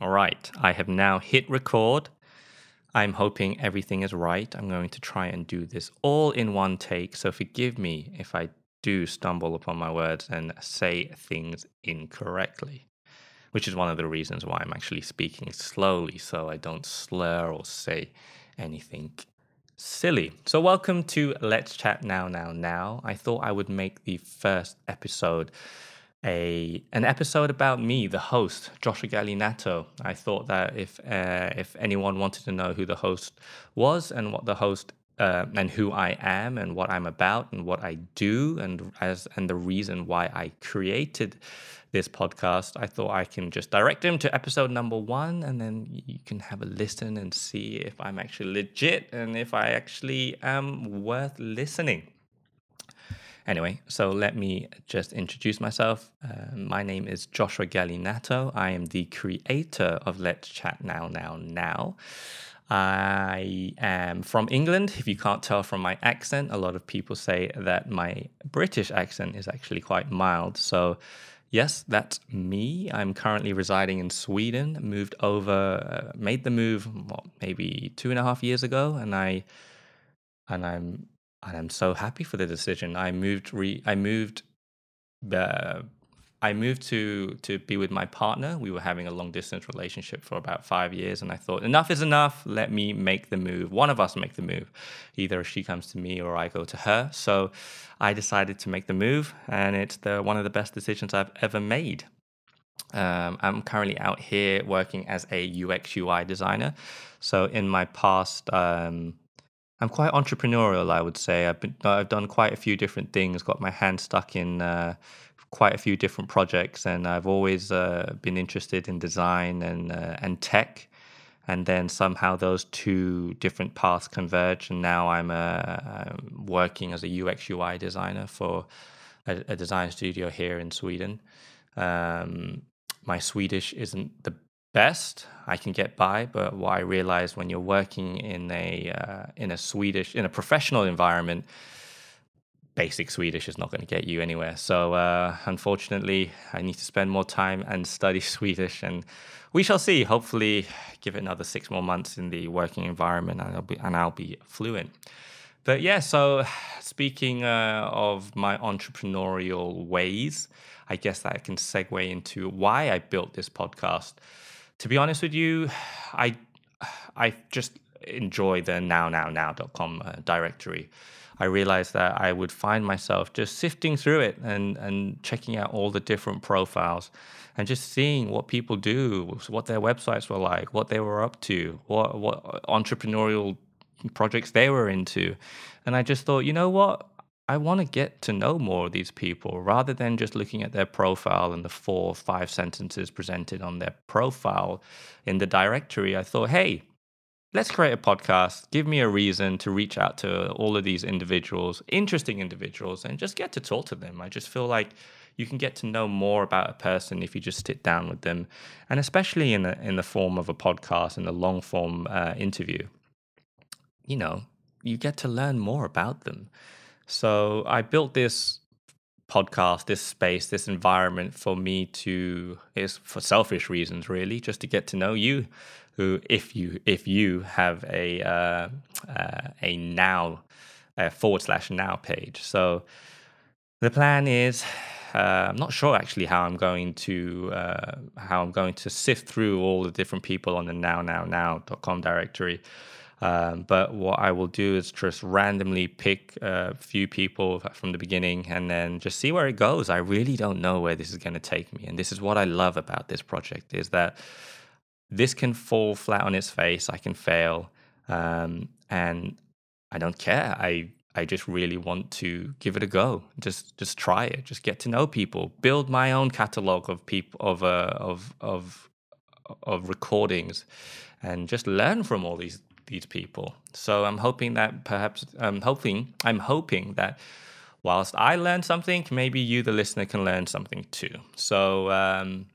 All right, I have now hit record. I'm hoping everything is right. I'm going to try and do this all in one take. So forgive me if I do stumble upon my words and say things incorrectly, which is one of the reasons why I'm actually speaking slowly so I don't slur or say anything silly. So, welcome to Let's Chat Now, Now, Now. I thought I would make the first episode a an episode about me, the host, Joshua Gallinato. I thought that if uh, if anyone wanted to know who the host was and what the host uh, and who I am and what I'm about and what I do and as and the reason why I created this podcast, I thought I can just direct him to episode number one, and then you can have a listen and see if I'm actually legit and if I actually am worth listening. Anyway, so let me just introduce myself. Uh, my name is Joshua Gallinato. I am the creator of Let's Chat Now, Now, Now. I am from England. If you can't tell from my accent, a lot of people say that my British accent is actually quite mild. So, yes, that's me. I'm currently residing in Sweden. Moved over, uh, made the move what, maybe two and a half years ago, and I and I'm and I'm so happy for the decision. I moved re I moved uh, I moved to to be with my partner. We were having a long distance relationship for about five years, and I thought enough is enough. Let me make the move. One of us make the move. Either she comes to me or I go to her. So I decided to make the move, and it's the one of the best decisions I've ever made. Um, I'm currently out here working as a UX UI designer. So in my past. Um, I'm quite entrepreneurial, I would say. I've been I've done quite a few different things, got my hand stuck in uh, quite a few different projects, and I've always uh, been interested in design and uh, and tech. And then somehow those two different paths converge, and now I'm, uh, I'm working as a UX UI designer for a, a design studio here in Sweden. Um, my Swedish isn't the best I can get by. But what I realized when you're working in a uh, in a Swedish in a professional environment, basic Swedish is not going to get you anywhere. So uh, unfortunately, I need to spend more time and study Swedish, and we shall see. Hopefully, give it another six more months in the working environment, and I'll be and I'll be fluent. But yeah, so speaking uh, of my entrepreneurial ways, I guess that I can segue into why I built this podcast to be honest with you, I I just enjoy the nownownow.com uh, directory. I realized that I would find myself just sifting through it and, and checking out all the different profiles and just seeing what people do, what their websites were like, what they were up to, what, what entrepreneurial projects they were into. And I just thought, you know what? I want to get to know more of these people rather than just looking at their profile and the four or five sentences presented on their profile in the directory. I thought, hey, let's create a podcast. Give me a reason to reach out to all of these individuals, interesting individuals, and just get to talk to them. I just feel like you can get to know more about a person if you just sit down with them, and especially in the in the form of a podcast and a long form uh, interview. You know, you get to learn more about them. So I built this podcast, this space, this environment for me to is for selfish reasons, really, just to get to know you. Who, if you if you have a uh, uh, a now a forward slash now page, so the plan is. Uh, I'm not sure actually how I'm going to uh, how I'm going to sift through all the different people on the now now now.com directory um, but what I will do is just randomly pick a few people from the beginning and then just see where it goes. I really don't know where this is going to take me. And this is what I love about this project is that this can fall flat on its face. I can fail. Um, and I don't care. I I just really want to give it a go. Just just try it. Just get to know people. Build my own catalog of people of uh, of of of recordings, and just learn from all these these people. So I'm hoping that perhaps I'm hoping I'm hoping that whilst I learn something, maybe you, the listener, can learn something too. So um,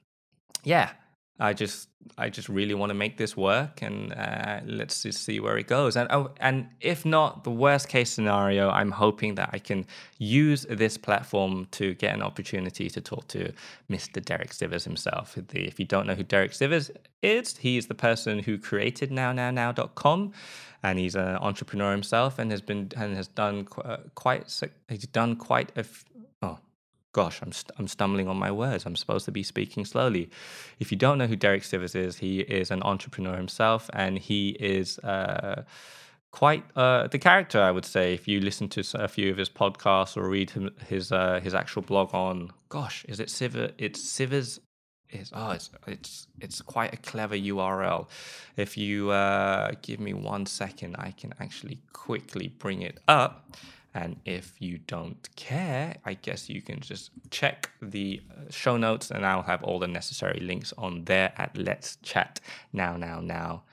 yeah, I just I just really want to make this work, and uh, let's just see where it goes. And oh, and if not, the worst case scenario, I'm hoping that I can use this platform to get an opportunity to talk to Mr. Derek Sivers himself. If you don't know who Derek Sivers is, he is the person who created NowNowNow.com, and he's an entrepreneur himself, and has been and has done uh, quite he's done quite a gosh, I'm, st- I'm stumbling on my words. I'm supposed to be speaking slowly. If you don't know who Derek Sivers is, he is an entrepreneur himself, and he is uh, quite uh, the character, I would say. If you listen to a few of his podcasts or read him, his uh, his actual blog on, gosh, is it Sivers? It's Sivers. Is oh, it's it's it's quite a clever URL. If you uh, give me one second, I can actually quickly bring it up. And if you don't care, I guess you can just check the uh, show notes and I'll have all the necessary links on there at let's chat now now now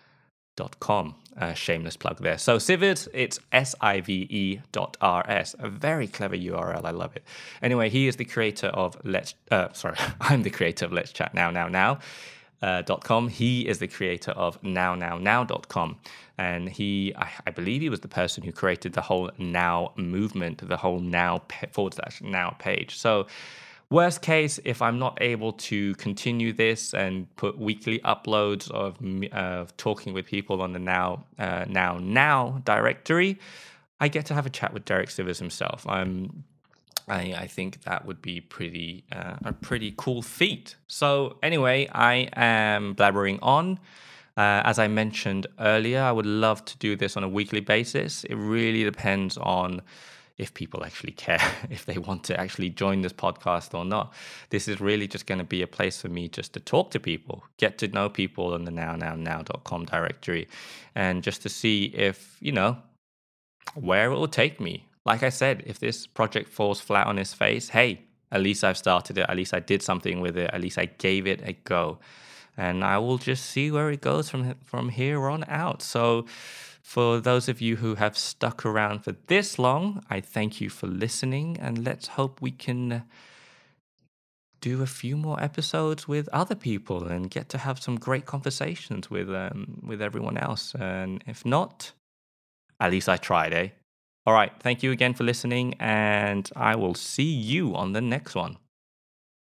dot com. Uh, shameless plug there. So Sive, it's S-I-V-E dot R-S. A very clever URL. I love it. Anyway, he is the creator of Let's, uh, sorry, I'm the creator of Let's Chat Now Now Now. Uh, .com. He is the creator of NowNowNow.com. And he, I, I, believe he was the person who created the whole Now movement, the whole Now forward slash Now page. So, worst case, if I'm not able to continue this and put weekly uploads of, uh, talking with people on the Now, uh, Now, Now directory, I get to have a chat with Derek Sivers himself. I'm I, I think that would be pretty uh, a pretty cool feat. So anyway, I am blabbering on. Uh, as I mentioned earlier, I would love to do this on a weekly basis. It really depends on if people actually care, if they want to actually join this podcast or not. This is really just going to be a place for me just to talk to people, get to know people in the nownownow.com directory, and just to see if, you know, where it will take me like I said, if this project falls flat on its face, hey, at least I've started it. At least I did something with it. At least I gave it a go. And I will just see where it goes from from here on out. So for those of you who have stuck around for this long, I thank you for listening and let's hope we can do a few more episodes with other people and get to have some great conversations with um, with everyone else. And if not, at least I tried, eh? All right. Thank you again for listening, and I will see you on the next one.